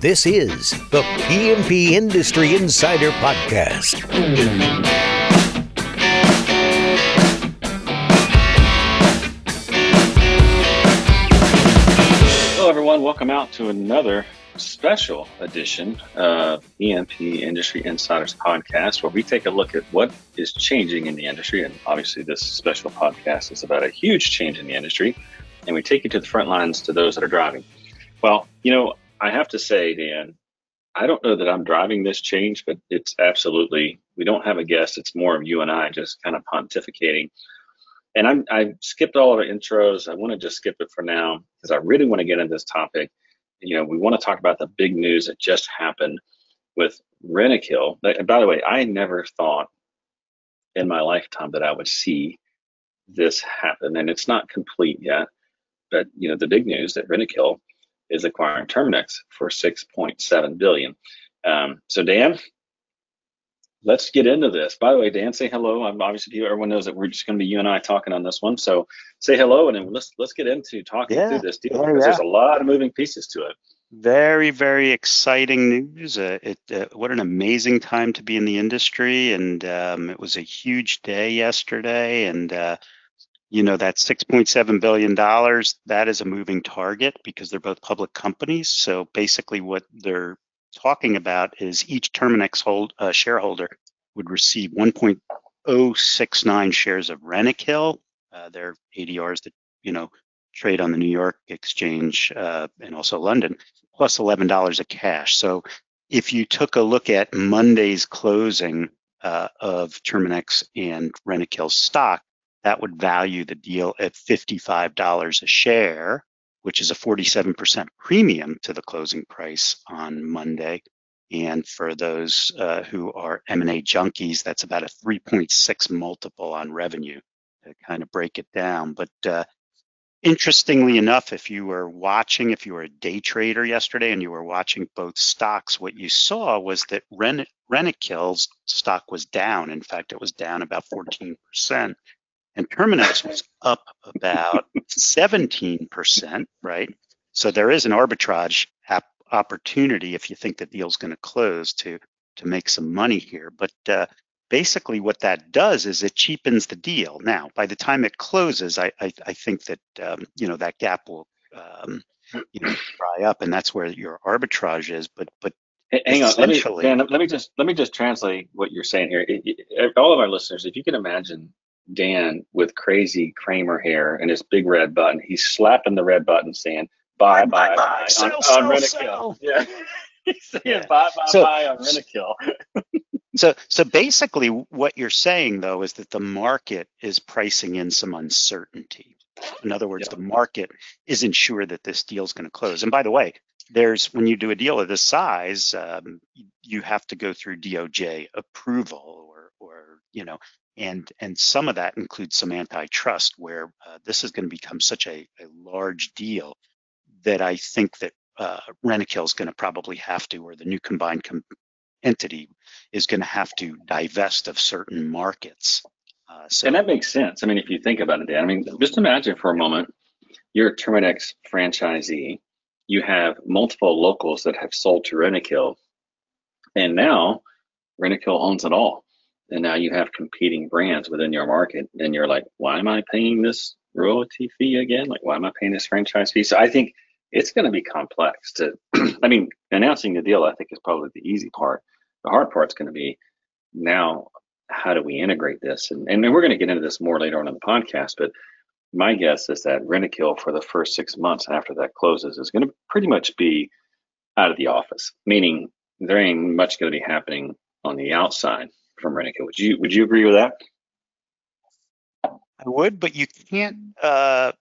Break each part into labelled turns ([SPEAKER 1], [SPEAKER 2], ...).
[SPEAKER 1] This is the PMP Industry Insider Podcast.
[SPEAKER 2] Hello, everyone. Welcome out to another special edition of PMP Industry Insiders Podcast, where we take a look at what is changing in the industry. And obviously, this special podcast is about a huge change in the industry. And we take you to the front lines to those that are driving. Well, you know, I have to say, Dan, I don't know that I'm driving this change, but it's absolutely, we don't have a guest. It's more of you and I just kind of pontificating. And I'm, I skipped all of our intros. I want to just skip it for now because I really want to get into this topic. You know, we want to talk about the big news that just happened with Rentokil. And by the way, I never thought in my lifetime that I would see this happen, and it's not complete yet. But you know, the big news that Rentokil is acquiring Terminix for 6.7 billion. Um, so Dan, let's get into this. By the way, Dan, say hello. I'm obviously everyone knows that we're just going to be you and I talking on this one. So say hello, and then let's let's get into talking yeah. through this deal because yeah. there's a lot of moving pieces to it.
[SPEAKER 3] Very, very exciting news. Uh, it uh, what an amazing time to be in the industry, and um, it was a huge day yesterday, and uh, you know that 6.7 billion dollars that is a moving target because they're both public companies. So basically what they're talking about is each terminix hold, uh, shareholder would receive 1.069 shares of rentokil uh, their adrs that you know trade on the new york exchange uh, and also london plus $11 of cash. So if you took a look at monday's closing uh, of terminix and rentokil stock that would value the deal at $55 a share, which is a 47% premium to the closing price on Monday. And for those uh, who are M&A junkies, that's about a 3.6 multiple on revenue to kind of break it down. But uh, interestingly enough, if you were watching, if you were a day trader yesterday and you were watching both stocks, what you saw was that Ren- Rentokil's stock was down. In fact, it was down about 14% and Terminix was up about 17%, right? So there is an arbitrage opportunity if you think the deal's going to close to to make some money here. But uh, basically, what that does is it cheapens the deal. Now, by the time it closes, I I, I think that um, you know that gap will um, you know dry up, and that's where your arbitrage is. But but
[SPEAKER 2] hang on, let me Dan, let me just let me just translate what you're saying here. It, it, all of our listeners, if you can imagine Dan with crazy Cramer hair and his big red button. He's slapping the red button saying bye bye bye, bye,
[SPEAKER 3] on, on Rentokil.
[SPEAKER 2] Yeah. He's saying yeah. bye bye so, bye on Rentokil.
[SPEAKER 3] so so basically what you're saying though is that the market is pricing in some uncertainty. In other words, yeah. the market isn't sure that this deal is going to close. And by the way, there's when you do a deal of this size, um, you have to go through DOJ approval or or you know and and some of that includes some antitrust where uh, this is going to become such a, a, large deal that I think that uh, is going to probably have to, or the new combined com- entity is going to have to divest of certain markets.
[SPEAKER 2] Uh, so, and that makes sense. I mean, if you think about it, Dan, I mean, just imagine for a moment you're a Terminix franchisee, you have multiple locals that have sold to Rentokil, and now Rentokil owns it all and now you have competing brands within your market and you're like why am i paying this royalty fee again? Like why am i paying this franchise fee? So i think it's going to be complex to i mean announcing the deal i think is probably the easy part. The hard part's going to be now how do we integrate this? And, and we're going to get into this more later on in the podcast but my guess is that Rentokil for the first six months after that closes is going to pretty much be out of the office meaning there ain't much going to be happening on the outside from Rentokil. Would you would you agree with that?
[SPEAKER 3] I would, but you can't uh,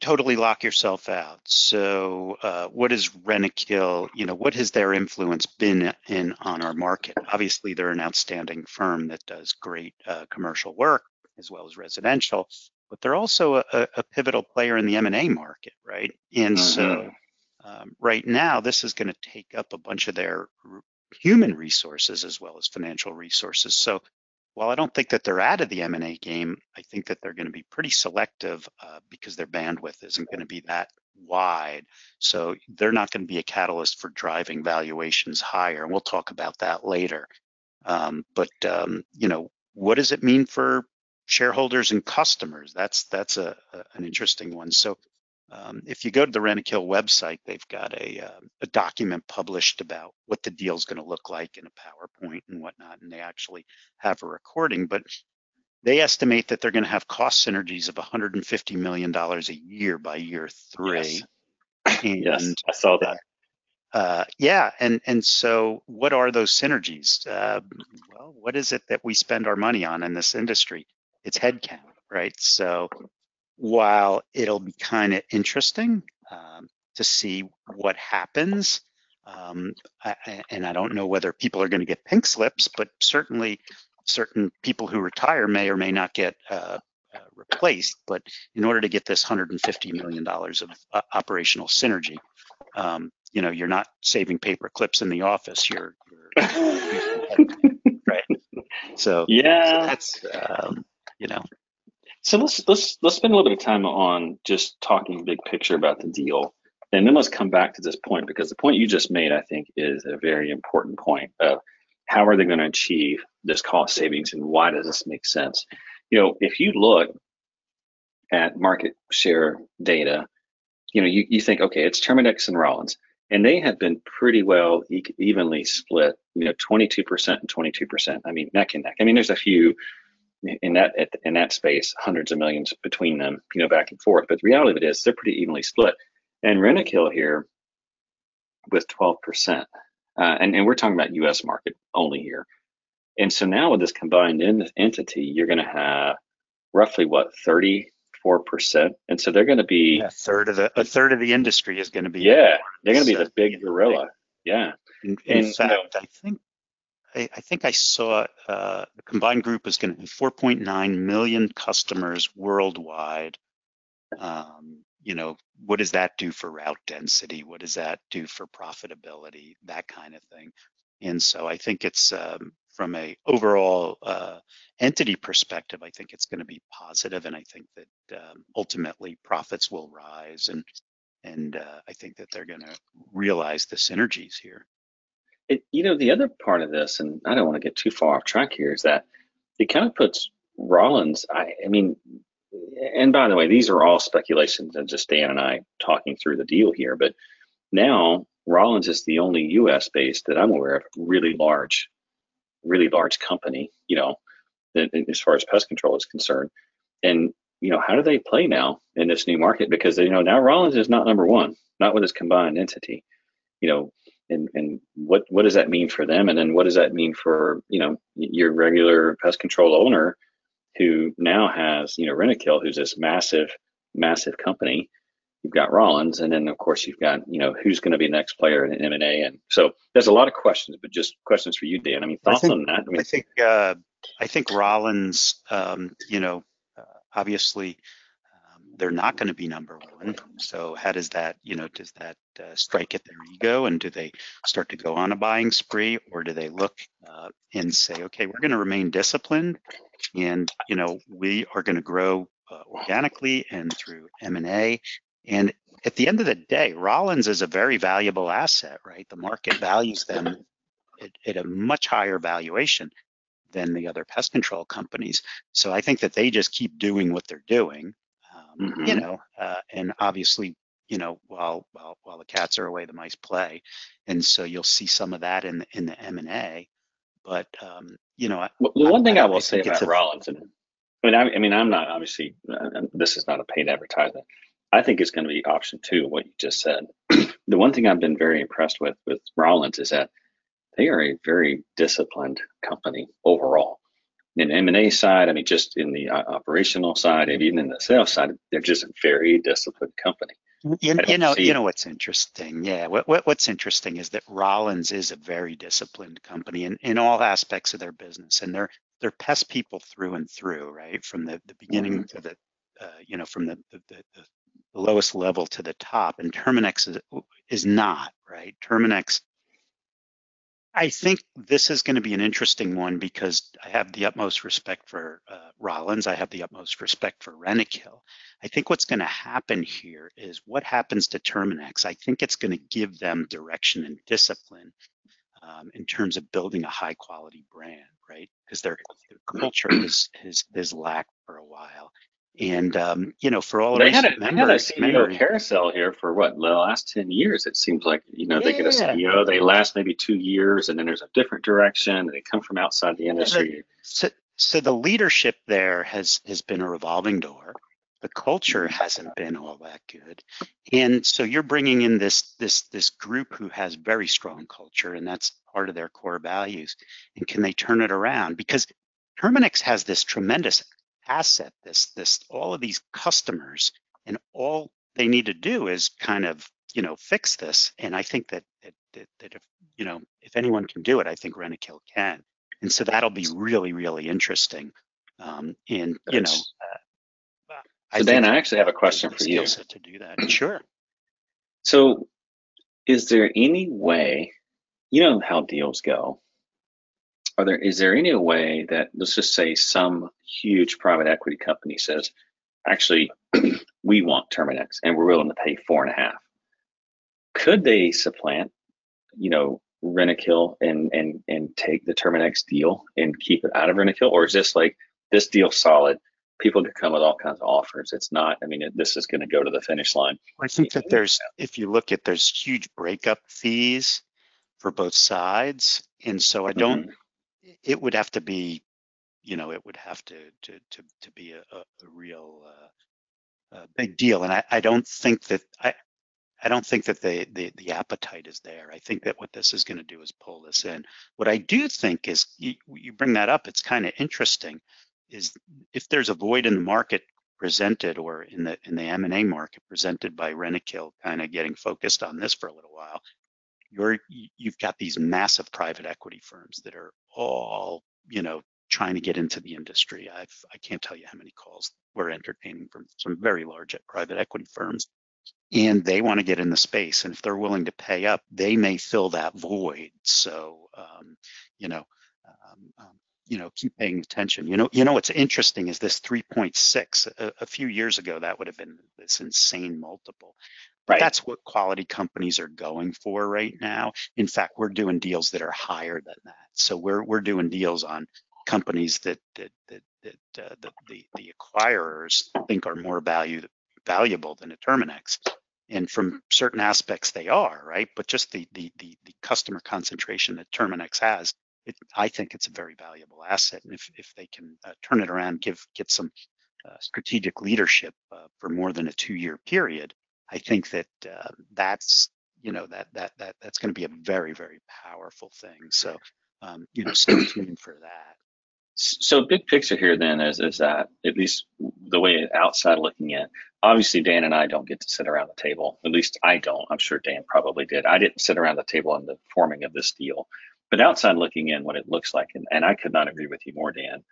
[SPEAKER 3] totally lock yourself out. So, uh, what is Rentokil? You know, what has their influence been in on our market? Obviously, they're an outstanding firm that does great uh, commercial work as well as residential, but they're also a, a pivotal player in the M&A market, right? And mm-hmm. so, um, right now, this is going to take up a bunch of their human resources as well as financial resources. So while I don't think that they're out of the M&A game, I think that they're going to be pretty selective uh, because their bandwidth isn't going to be that wide. So they're not going to be a catalyst for driving valuations higher. And we'll talk about that later. Um, but um, you know, what does it mean for shareholders and customers? That's that's a, a an interesting one. So um, if you go to the Rentokil website, they've got a, uh, a document published about what the deal is going to look like in a PowerPoint and whatnot, and they actually have a recording. But they estimate that they're going to have cost synergies of 150 million dollars a year by year three.
[SPEAKER 2] Yes, and, yes I saw that.
[SPEAKER 3] Uh, yeah, and and so what are those synergies? Uh, well, what is it that we spend our money on in this industry? It's headcount, right? So while it'll be kind of interesting um, to see what happens, um, I, and I don't know whether people are going to get pink slips, but certainly certain people who retire may or may not get uh, uh, replaced. But in order to get this 150 million dollars of uh, operational synergy, um, you know, you're not saving paper clips in the office. You're, you're right. So
[SPEAKER 2] yeah,
[SPEAKER 3] so that's um, you know
[SPEAKER 2] so let's let's let's spend a little bit of time on just talking big picture about the deal, and then let's come back to this point because the point you just made, I think, is a very important point of how are they going to achieve this cost savings and why does this make sense? You know, if you look at market share data, you know, you, you think, okay, it's Terminix and Rollins, and they have been pretty well e- evenly split, you know, 22% and 22%. I mean, neck and neck. I mean, there's a few in that in that space, hundreds of millions between them, you know, back and forth. But the reality of it is they're pretty evenly split. And Rentokil here with 12%, uh, and, and we're talking about U.S. market only here. And so now with this combined in, entity, you're going to have roughly what 34 percent, and so they're going to be
[SPEAKER 3] yeah, a third of the a third of the industry is going to be
[SPEAKER 2] yeah they're going to be the big gorilla yeah.
[SPEAKER 3] In, in and, fact, you know, I think I, I think I saw uh, the combined group is going to have 4.9 million customers worldwide. Um, you know, what does that do for route density? What does that do for profitability? That kind of thing. And so I think it's um, from a overall uh, entity perspective, I think it's going to be positive, and I think that um, ultimately profits will rise, and and uh, I think that they're going to realize the synergies here.
[SPEAKER 2] It, you know, the other part of this, and I don't want to get too far off track here, is that it kind of puts Rollins. I, I mean, and by the way, these are all speculations and just Dan and I talking through the deal here. But now Rollins is the only U.S. based that I'm aware of really large, really large company. You know, as far as pest control is concerned, and you know, how do they play now in this new market? Because you know now Rollins is not number one, not with this combined entity. You know, and and what what does that mean for them? And then what does that mean for you know your regular pest control owner who now has you know Rentokil who's this massive massive company? You've got Rollins and then of course you've got you know who's going to be the next player in M&A and so there's a lot of questions but just questions for you Dan. I mean thoughts
[SPEAKER 3] I think,
[SPEAKER 2] on that? I,
[SPEAKER 3] mean, I think uh, I think Rollins um, you know uh, obviously they're not going to be number one. So how does that, you know, does that uh, strike at their ego, and do they start to go on a buying spree, or do they look uh, and say, okay, we're going to remain disciplined, and you know, we are going to grow uh, organically and through M and A, and at the end of the day, Rollins is a very valuable asset, right? The market values them at, at a much higher valuation than the other pest control companies. So I think that they just keep doing what they're doing mm-hmm. you know, uh, and obviously, you know, while while while the cats are away, the mice play, and so you'll see some of that in the, in the M and A. But um, you know,
[SPEAKER 2] well, the one I, thing I, I will say about a, Rollins, and I mean, I, I mean, I'm not obviously uh, this is not a paid advertisement. I think it's going to be option two, what you just said. the one thing I've been very impressed with with Rollins is that they are a very disciplined company overall in M&A side, I mean, just in the uh, operational side, and even in the sales side, they're just a very disciplined company.
[SPEAKER 3] You, you know, you know what's interesting. Yeah, what, what, what's interesting is that Rollins is a very disciplined company in, in all aspects of their business, and they're they're pest people through and through, right? From the, the beginning mm-hmm. to the, uh, you know, from the, the, the, the lowest level to the top. And Terminix is, is not, right? Terminix I think this is going to be an interesting one because I have the utmost respect for uh, Rollins. I have the utmost respect for Rentokil. I think what's going to happen here is what happens to Terminix. I think it's going to give them direction and discipline um, in terms of building a high quality brand, right? Because their, their culture has, has has lacked for a while, and um, you know, for all
[SPEAKER 2] they had a,
[SPEAKER 3] members,
[SPEAKER 2] they had a CEO memory, carousel here for what the last ten years. It seems like you know they get a CEO, they last maybe two years, and then there's a different direction. And they come from outside the industry.
[SPEAKER 3] So, so the leadership there has has been a revolving door. The culture hasn't been all that good, and so you're bringing in this this this group who has very strong culture, and that's part of their core values. And can they turn it around? Because Terminix has this tremendous asset, this this all of these customers, and all they need to do is kind of you know fix this. And I think that that, that, that if you know if anyone can do it, I think Rentokil can. And so that'll be really really interesting. Um, and you know,
[SPEAKER 2] uh, so Dan, I actually have a question for you.
[SPEAKER 3] To do that, sure.
[SPEAKER 2] So, is there any way? You know how deals go are there is there any way that let's just say some huge private equity company says, actually, we want Terminix and we're willing to pay four and a half. Could they supplant, you know, Rentokil and and and take the Terminix deal and keep it out of Rentokil, or is this like this deal solid? People could come with all kinds of offers. It's not. I mean, it, this is going to go to the finish line.
[SPEAKER 3] I think that there's, if you look at, there's huge breakup fees for both sides, and so I don't. Mm-hmm it would have to be, you know, it would have to to to to be a, a, real uh, a big deal. And I, I don't think that I I don't think that the, the the appetite is there. I think that what this is going to do is pull this in. What I do think is you, you bring that up. It's kind of interesting. Is if there's a void in the market presented or in the in the M&A market presented by Rentokil kind of getting focused on this for a little while, you're you've got these massive private equity firms that are all you know trying to get into the industry. I've I can't tell you how many calls we're entertaining from some very large private equity firms, and they want to get in the space. And if they're willing to pay up, they may fill that void. So um, you know. Um, um, you know, keep paying attention. You know, you know what's interesting is this 3.6. A, a few years ago, that would have been this insane multiple. Right. That's what quality companies are going for right now. In fact, we're doing deals that are higher than that. So we're we're doing deals on companies that that that, that uh, the, the the acquirers think are more value valuable than a Terminix. And from certain aspects, they are right. But just the the the, the customer concentration that Terminix has, it, I think it's a very valuable asset. And if if they can uh, turn it around, give get some uh, strategic leadership uh, for more than a two year period, I think that uh, that's you know that that that that's going to be a very very powerful thing. So um, you know, stay tuned for that.
[SPEAKER 2] So big picture here then is is that at least the way outside looking in, obviously Dan and I don't get to sit around the table. At least I don't. I'm sure Dan probably did. I didn't sit around the table in the forming of this deal. But outside looking in, what it looks like, and, and I could not agree with you more, Dan,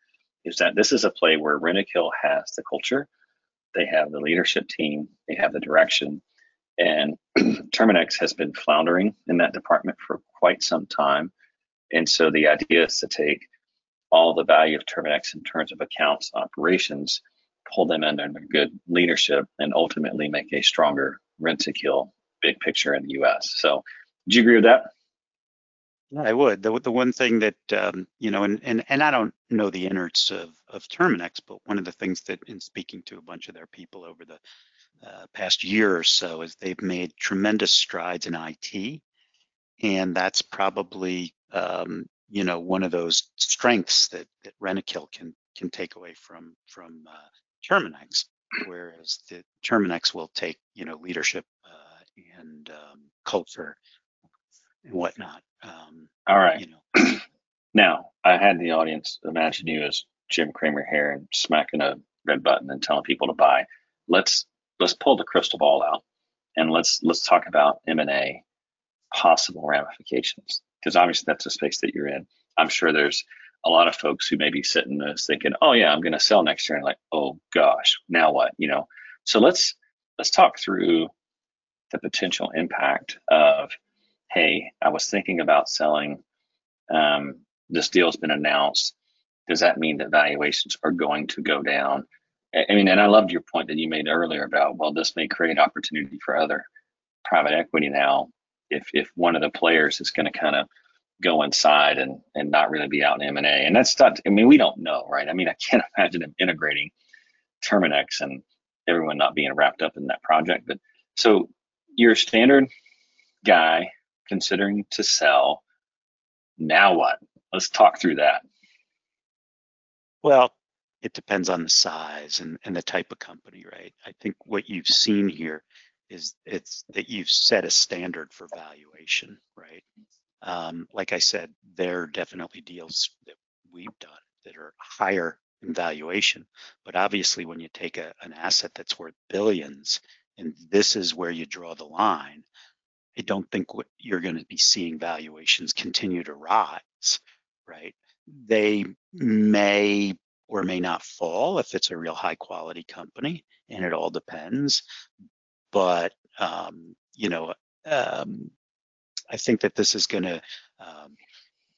[SPEAKER 2] is that this is a play where Rentokil has the culture, they have the leadership team, they have the direction, and Terminix has been floundering in that department for quite some time. And so the idea is to take all the value of Terminix in terms of accounts, operations, pull them in under good leadership, and ultimately make a stronger Rentokil big picture in the U.S. So, do you agree with that?
[SPEAKER 3] I would. The the one thing that um, you know, and, and and I don't know the innards of of Terminix, but one of the things that in speaking to a bunch of their people over the uh, past year or so is they've made tremendous strides in IT, and that's probably um, you know one of those strengths that that Rentokil can can take away from from uh, Terminix, whereas the Terminix will take you know leadership uh, and um, culture and whatnot. Um,
[SPEAKER 2] All right. You know. now, I had the audience imagine you as Jim Cramer here and smacking a red button and telling people to buy. Let's let's pull the crystal ball out and let's let's talk about M&A possible ramifications because obviously that's the space that you're in. I'm sure there's a lot of folks who may be sitting this thinking, "Oh yeah, I'm going to sell next year," and like, "Oh gosh, now what?" You know. So let's let's talk through the potential impact of hey, I was thinking about selling um, this deal has been announced, does that mean that valuations are going to go down? I mean, and I loved your point that you made earlier about, well, this may create opportunity for other private equity now if if one of the players is going to kind of go inside and and not really be out in M&A. And that's not, I mean, we don't know, right? I mean, I can't imagine them integrating Terminix and everyone not being wrapped up in that project. But so you're standard guy considering to sell. Now what? Let's talk through that.
[SPEAKER 3] Well, it depends on the size and, and the type of company, right? I think what you've seen here is it's that you've set a standard for valuation, right? Um, like I said, there are definitely deals that we've done that are higher in valuation, but obviously when you take a, an asset that's worth billions, and this is where you draw the line, I don't think what you're going to be seeing valuations continue to rise, right? They may or may not fall if it's a real high quality company, and it all depends. But um, you know, um, I think that this is going to, um,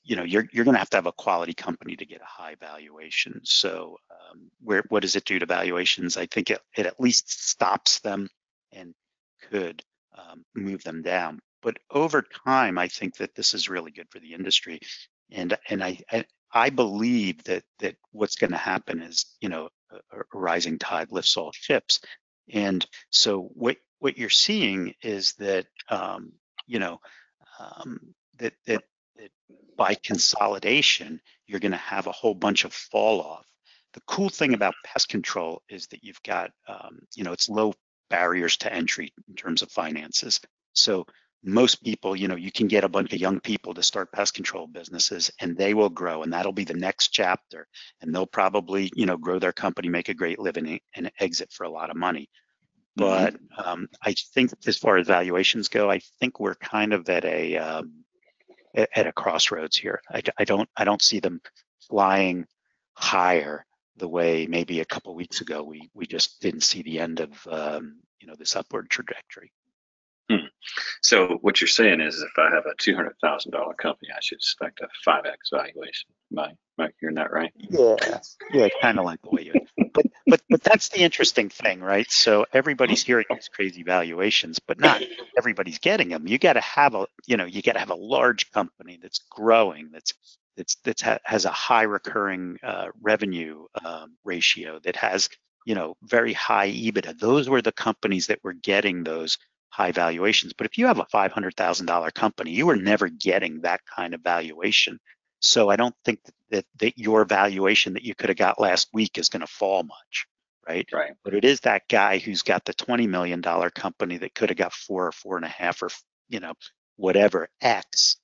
[SPEAKER 3] you know, you're you're going to have to have a quality company to get a high valuation. So, um, where what does it do to valuations? I think it it at least stops them and could um, move them down. But over time, I think that this is really good for the industry, and and I, I believe that that what's going to happen is, you know, a, a, rising tide lifts all ships, and so what what you're seeing is that, um, you know, um, that, that that by consolidation you're going to have a whole bunch of fall off. The cool thing about pest control is that you've got, um, you know, it's low barriers to entry in terms of finances. So most people, you know, you can get a bunch of young people to start pest control businesses and they will grow and that'll be the next chapter. And they'll probably, you know, grow their company, make a great living and exit for a lot of money. But mm-hmm. um, I think as far as valuations go, I think we're kind of at a um, at a crossroads here. I, I don't I don't see them flying higher the way maybe a couple weeks ago we we just didn't see the end of um, you know this upward trajectory.
[SPEAKER 2] Hmm. So what you're saying is, if I have a two hundred thousand dollar company, I should expect a five x valuation. Am I, am I hearing that right?
[SPEAKER 3] Yeah, yeah, kind of like the way you. But but but that's the interesting thing, right? So everybody's hearing these crazy valuations, but not everybody's getting them. You got to have a you know you got to have a large company that's growing, that's that's that's ha- has a high recurring uh, revenue um, ratio, that has you know very high EBITDA. Those were the companies that were getting those high valuations. But if you have a $500,000 company, you are never getting that kind of valuation. So I don't think that, that, that your valuation that you could have got last week is going to fall much, right?
[SPEAKER 2] Right.
[SPEAKER 3] But it is that guy who's got the $20 million company that could have got four or four and a half or, you know, whatever X,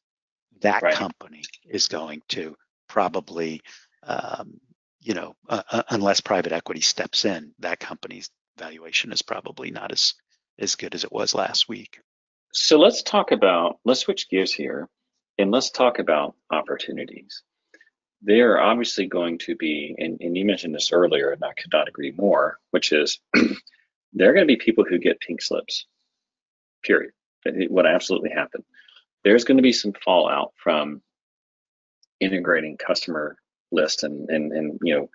[SPEAKER 3] that right. company is going to probably, um, you know, uh, unless private equity steps in, that company's valuation is probably not as as good as it was last week.
[SPEAKER 2] So let's talk about, let's switch gears here and let's talk about opportunities. They're obviously going to be, and, and you mentioned this earlier, and I could not agree more, which is there are going to be people who get pink slips, period. It would absolutely happen. There's going to be some fallout from integrating customer list and, and, and you know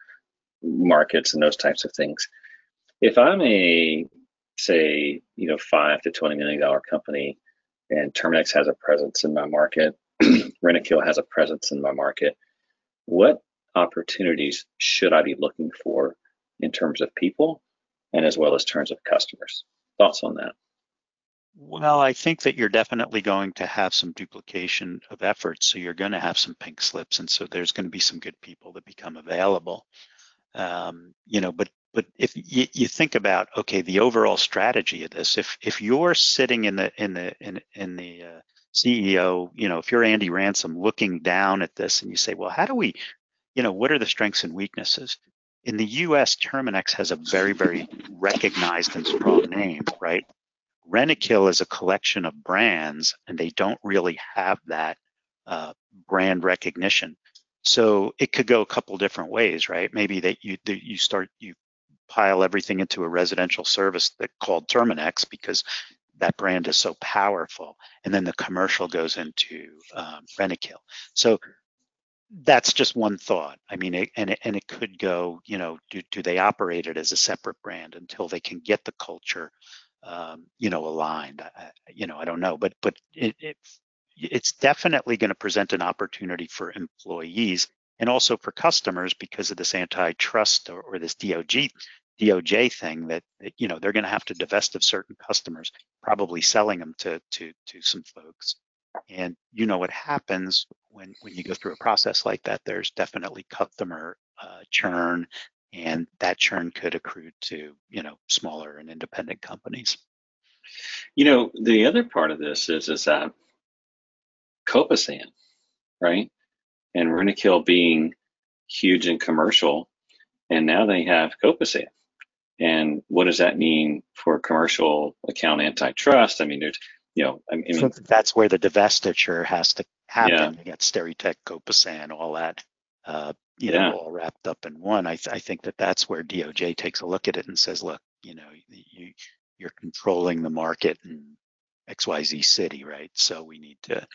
[SPEAKER 2] markets and those types of things. If I'm a say, you know, five to twenty million dollar company, and Terminix has a presence in my market, Rentokil has a presence in my market, what opportunities should I be looking for in terms of people and as well as terms of customers? Thoughts on that?
[SPEAKER 3] Well, I think that you're definitely going to have some duplication of efforts. So you're going to have some pink slips. And so there's going to be some good people that become available. Um, you know, but but if you, you think about okay the overall strategy of this if if you're sitting in the in the in, in the uh, ceo you know if you're andy ransom looking down at this and you say well how do we you know what are the strengths and weaknesses in the us terminix has a very very recognized and strong name right rentokil is a collection of brands and they don't really have that uh, brand recognition so it could go a couple different ways, right? Maybe that you that you start you pile everything into a residential service that called Terminix because that brand is so powerful. And then the commercial goes into um. So that's just one thought. I mean, it, and it, and it could go. You know, do do they operate it as a separate brand until they can get the culture, um, you know, aligned? I, you know, I don't know, but but it, it it's definitely going to present an opportunity for employees and also for customers because of this antitrust or, or this DOJ DOJ thing that, that you know they're going to have to divest of certain customers, probably selling them to to to some folks. And you know what happens when when you go through a process like that. There's definitely customer uh, churn, and that churn could accrue to you know smaller and independent companies.
[SPEAKER 2] You know, the other part of this is is that Copesan right? And Rentokil being huge and commercial, and now they have Copesan And what does that mean for commercial account antitrust? I mean, there's, you know, I mean,
[SPEAKER 3] so that's where the divestiture has to happen. Yeah. You got SteriTech, Copesan all that, uh, you yeah. know, all wrapped up in one. I, th- I think that that's where DOJ takes a look at it and says, look, you know, you, you're controlling the market in XYZ city, right? So we need to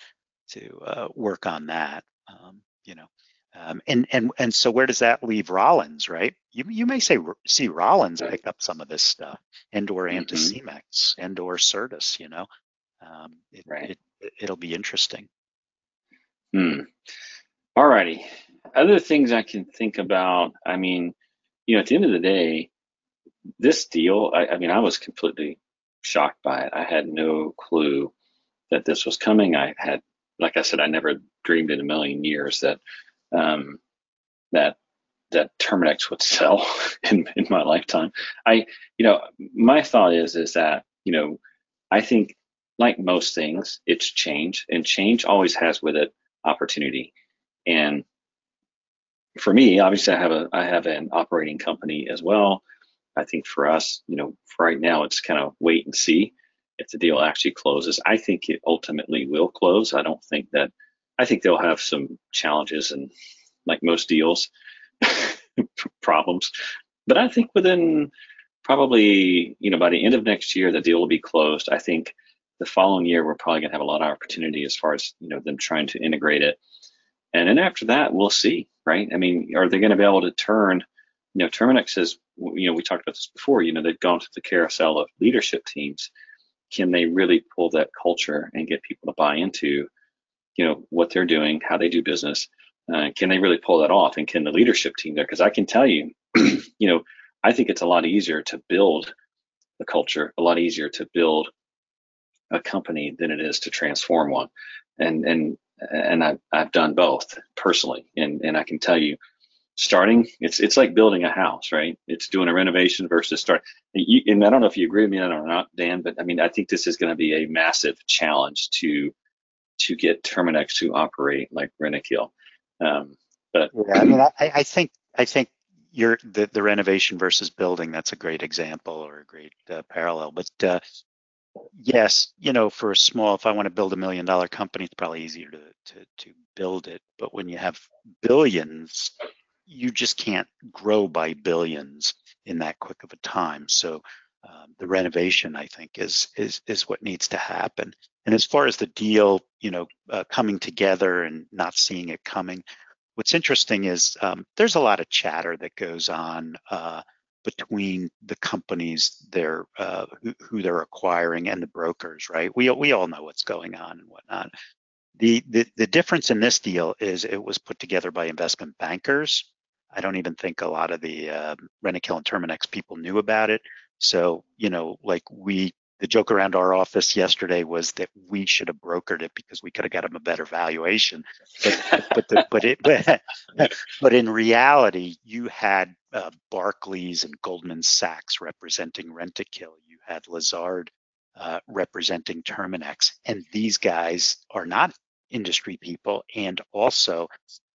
[SPEAKER 3] to uh, work on that. Um, you know, um, and and and so where does that leave Rollins, right? You you may say see Rollins pick up some of this stuff, and/or mm-hmm. Anticimex, and/or Certus. You know, um, it, right. it, it'll be interesting.
[SPEAKER 2] Hmm. All righty. Other things I can think about. I mean, you know, at the end of the day, this deal. I, I mean, I was completely shocked by it. I had no clue that this was coming. I had like I said, I never dreamed in a million years that um, that that Terminix would sell in, in my lifetime. I, you know, my thought is is that you know, I think like most things, it's change, and change always has with it opportunity. And for me, obviously, I have a I have an operating company as well. I think for us, you know, right now, it's kind of wait and see if the deal actually closes. I think it ultimately will close. I don't think that, I think they'll have some challenges and like most deals, problems. But I think within probably, you know, by the end of next year, the deal will be closed. I think the following year, we're probably going to have a lot of opportunity as far as, you know, them trying to integrate it. And then after that, we'll see, right? I mean, are they going to be able to turn, you know, Terminix says, you know, we talked about this before, you know, they've gone through the carousel of leadership teams. Can they really pull that culture and get people to buy into you know what they're doing how they do business? Uh, can they really pull that off and can the leadership team there? Because i can tell you you know i think it's a lot easier to build a culture a lot easier to build a company than it is to transform one. And and and I've, I've done both personally. And and i can tell you starting it's it's like building a house right? It's doing a renovation versus start you, and i don't know if you agree with me or not dan but i mean i think this is going to be a massive challenge to to get terminix to operate like rentokil um, but
[SPEAKER 3] yeah, i mean I, I think i think you're the, the renovation versus building that's a great example or a great uh, parallel but uh, yes you know for a small if i want to build a million dollar company it's probably easier to, to to build it but when you have billions you just can't grow by billions in that quick of a time. So um, the renovation, I think, is is is what needs to happen. And as far as the deal, you know, uh, coming together and not seeing it coming, what's interesting is um, there's a lot of chatter that goes on uh, between the companies they're uh, who, who, they're acquiring and the brokers, right? We we all know what's going on and whatnot. The, the the difference in this deal is it was put together by investment bankers I don't even think a lot of the Rentokil and Terminix people knew about it. So, you know, like we, the joke around our office yesterday was that we should have brokered it because we could have got them a better valuation. But, but, the, but it, but, but in reality, you had uh, Barclays and Goldman Sachs representing Rentokil. You had Lazard uh, representing Terminix. and these guys are not industry people, and also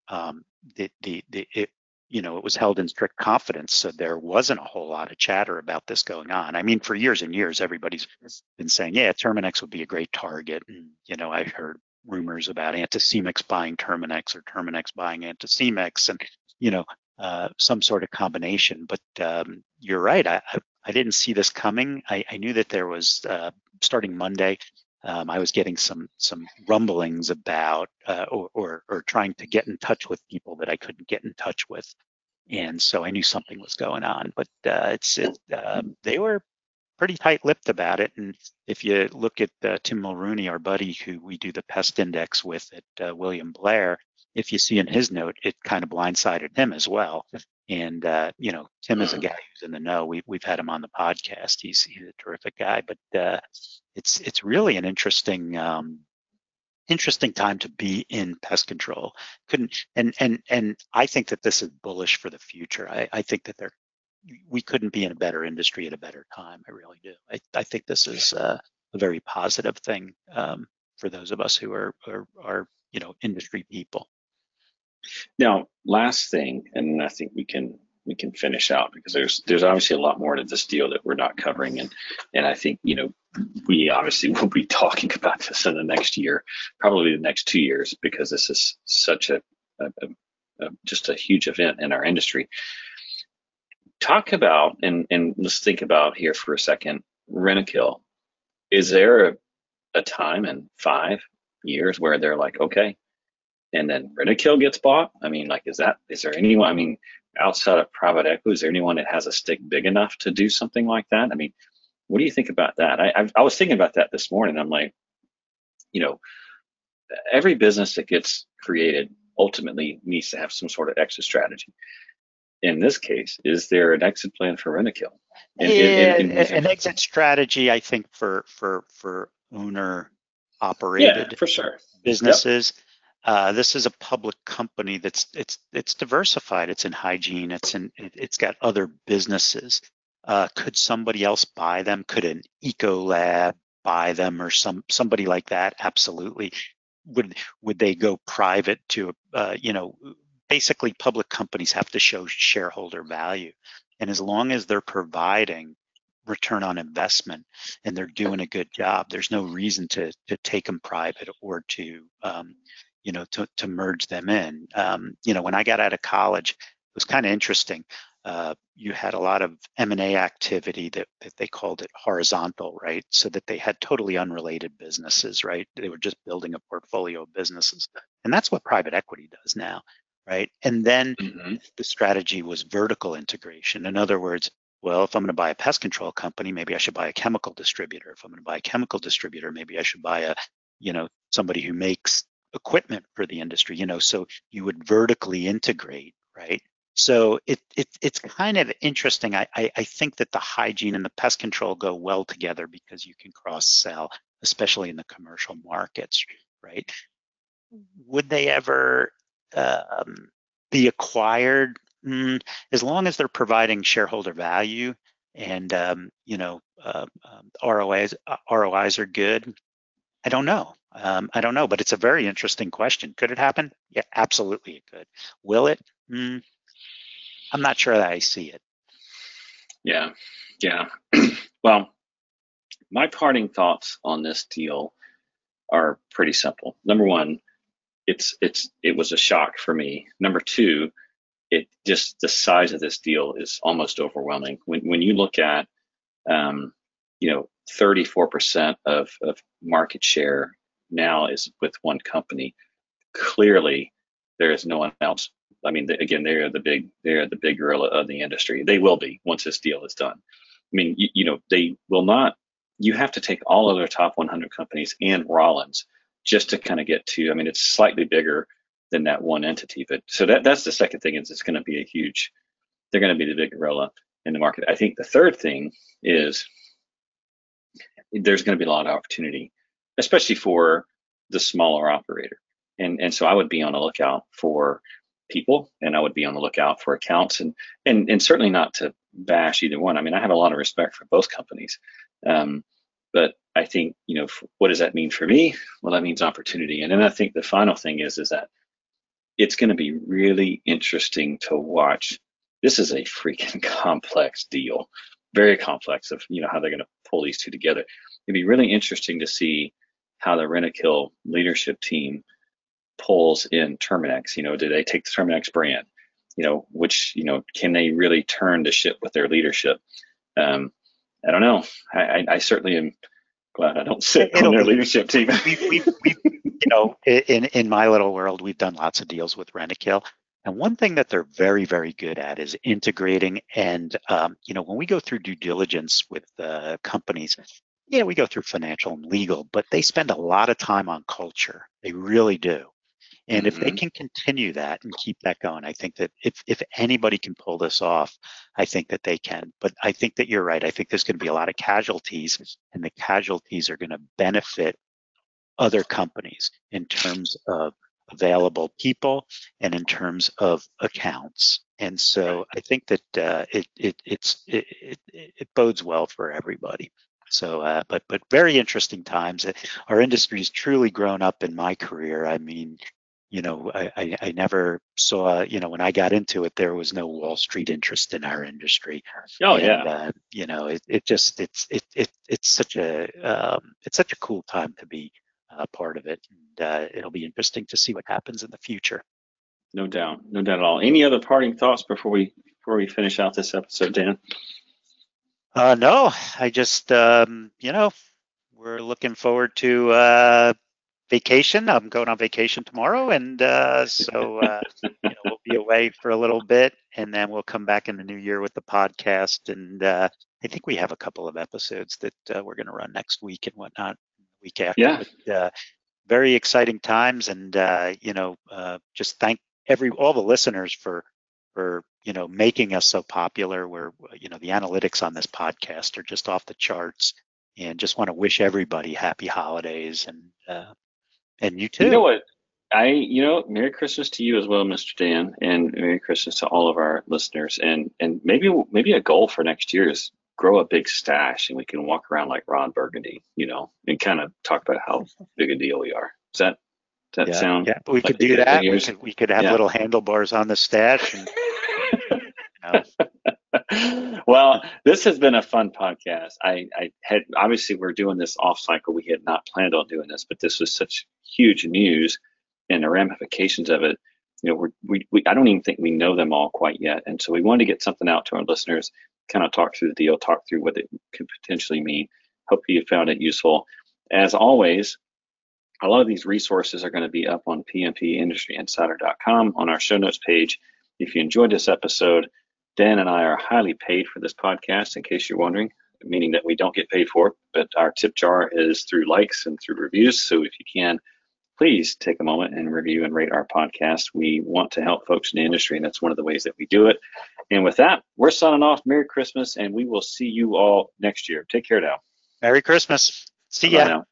[SPEAKER 3] um, the the, the it, you know, it was held in strict confidence. So there wasn't a whole lot of chatter about this going on. I mean, for years and years, everybody's been saying, yeah, Terminix would be a great target. And, you know, I heard rumors about Anticimex buying Terminix or Terminix buying Anticimex and, you know, uh, some sort of combination. But um, you're right. I, I, I, didn't see this coming. I, I knew that there was, uh, starting Monday, um, I was getting some some rumblings about uh, or, or, or trying to get in touch with people that I couldn't get in touch with, and so I knew something was going on. But uh, it's it, uh, they were pretty tight-lipped about it. And if you look at uh, Tim Mulrooney, our buddy who we do the pest index with at William Blair, if you see in his note, it kind of blindsided him as well. And uh, you know, Tim is a guy who's in the know. We, we've had him on the podcast. He's he's a terrific guy. But uh, it's it's really an interesting um, interesting time to be in pest control. Couldn't and and and I think that this is bullish for the future. I, I think that there we couldn't be in a better industry at a better time. I really do. I, I think this is uh, a very positive thing um, for those of us who are, are are you know industry people.
[SPEAKER 2] Now, last thing, and I think we can we can finish out because there's there's obviously a lot more to this deal that we're not covering, and and I think you know we obviously will be talking about this in the next year, probably the next two years, because this is such a, a, a, just a huge event in our industry. Talk about and and let's think about here for a second. Rentokil, is there a, a time in five years where they're like, okay, and then Rentokil gets bought? I mean, like, is that is there anyone? I mean, outside of private equity, is there anyone that has a stick big enough to do something like that? I mean, what do you think about that? I, I, I was thinking about that this morning. I'm like, you know, every business that gets created ultimately needs to have some sort of exit strategy. In this case, is there an exit plan for Rentokil?
[SPEAKER 3] Yeah, an exit strategy, I think, for for for owner operated
[SPEAKER 2] yeah, for sure
[SPEAKER 3] businesses. Yep. Uh, this is a public company that's it's it's diversified. It's in hygiene. It's in it, has got other businesses. Uh, could somebody else buy them? Could an Ecolab buy them or some somebody like that? Absolutely. Would would they go private to uh, you know? Basically, public companies have to show shareholder value, and as long as they're providing return on investment and they're doing a good job, there's no reason to to take them private or to um, you know, to, to merge them in. Um, you know, when I got out of college, it was kind of interesting. Uh, you had a lot of M&A activity that, that they called it horizontal, right? So that they had totally unrelated businesses, right? They were just building a portfolio of businesses. And that's what private equity does now, right? And then mm-hmm. the strategy was vertical integration. In other words, well, if I'm going to buy a pest control company, maybe I should buy a chemical distributor. If I'm going to buy a chemical distributor, maybe I should buy a, you know, somebody who makes equipment for the industry, you know, so you would vertically integrate, right? So it, it it's kind of interesting. I, I, I think that the hygiene and the pest control go well together because you can cross sell, especially in the commercial markets, right? Would they ever um, be acquired? Mm, as long as they're providing shareholder value and um, you know uh, um, ROIs uh, ROIs are good. I don't know. Um, I don't know, but it's a very interesting question. Could it happen? Yeah, absolutely it could. Will it? Mm, I'm not sure that I see it.
[SPEAKER 2] Yeah, yeah. well, my parting thoughts on this deal are pretty simple. Number one, it's it's it was a shock for me. Number two, it just the size of this deal is almost overwhelming. When when you look at um, you know 34% of, of market share now is with one company. Clearly, there is no one else. I mean, again, they are the big, they are the big gorilla of the industry. They will be once this deal is done. I mean, you, you know, they will not. You have to take all other top 100 companies and Rollins just to kind of get to. I mean, it's slightly bigger than that one entity, but so that that's the second thing is it's going to be a huge. They're going to be the big gorilla in the market. I think the third thing is there's going to be a lot of opportunity especially for the smaller operator. And and so I would be on the lookout for people and I would be on the lookout for accounts and and and certainly not to bash either one. I mean, I have a lot of respect for both companies. Um, but I think, you know, what does that mean for me? Well, that means opportunity. And then I think the final thing is is that it's going to be really interesting to watch. This is a freaking complex deal, very complex of you know how they're going to pull these two together. It'd be really interesting to see how the Rentokil leadership team pulls in Terminix. You know, do they take the Terminix brand? You know, which you know, can they really turn the ship with their leadership? Um, I don't know. I, I, I certainly am Glad I don't sit on their leadership team.
[SPEAKER 3] we, we, you know, in in my little world, we've done lots of deals with Rentokil, and one thing that they're very, very good at is integrating. And um, you know, when we go through due diligence with uh, companies, yeah, we go through financial and legal, but they spend a lot of time on culture. They really do. And mm-hmm. if they mm-hmm. can continue that and keep that going, I think that if, if anybody can pull this off, I think that they can. But I think that you're right. I think there's going to be a lot of casualties, and the casualties are going to benefit other companies in terms of available people and in terms of accounts. And so I think that uh, it, it, it's, it, it, it bodes well for everybody. So, uh, but but very interesting times. Our industry has truly grown up in my career. I mean, you know, I, I, I, never saw, you know, when I got into it, there was no Wall Street interest in our industry.
[SPEAKER 2] Oh and, yeah. Uh,
[SPEAKER 3] you know, it, it just, it's, it, it, it's such a, um, it's such a cool time to be uh, part of it. And uh, it'll be interesting to see what happens in the future.
[SPEAKER 2] No doubt. No doubt at all. Any other parting thoughts before we, before we finish out this episode, Dan?
[SPEAKER 3] Uh, no, I just, um, you know, we're looking forward to, uh, vacation. I'm going on vacation tomorrow, and uh, so uh, you know, we'll be away for a little bit, and then we'll come back in the new year with the podcast. And uh, I think we have a couple of episodes that uh, we're going to run next week and whatnot, week after.
[SPEAKER 2] Yeah.
[SPEAKER 3] But, uh, very exciting times, and uh, you know, just thank every all the listeners for for you know making us so popular. Where you know the analytics on this podcast are just off the charts and just want to wish everybody happy holidays and uh, and you too.
[SPEAKER 2] You know what? I, you know, Merry Christmas to you as well, Mr. Dan, and Merry Christmas to all of our listeners. And and maybe maybe a goal for next year is grow a big stash, and we can walk around like Ron Burgundy, you know, and kind of talk about how big a deal we are. Does that does that
[SPEAKER 3] yeah,
[SPEAKER 2] sound?
[SPEAKER 3] Yeah, we like could do that. We could, we could have yeah. little handlebars on the stash. And,
[SPEAKER 2] well, this has been a fun podcast. I, I had obviously we're doing this off cycle. We had not planned on doing this, but this was such huge news and the ramifications of it. You know, we're, we, we I don't even think we know them all quite yet, and so we wanted to get something out to our listeners, kind of talk through the deal, talk through what it could potentially mean. Hope you found it useful. As always, a lot of these resources are going to be up on pmpindustryinsider.com on our show notes page. If you enjoyed this episode, Dan and I are highly paid for this podcast, in case you're wondering, meaning that we don't get paid for it, but our tip jar is through likes and through reviews. So if you can, please take a moment and review and rate our podcast. We want to help folks in the industry, and that's one of the ways that we do it. And with that, we're signing off. Merry Christmas, and we will see you all next year. Take care now.
[SPEAKER 3] Merry Christmas. See ya.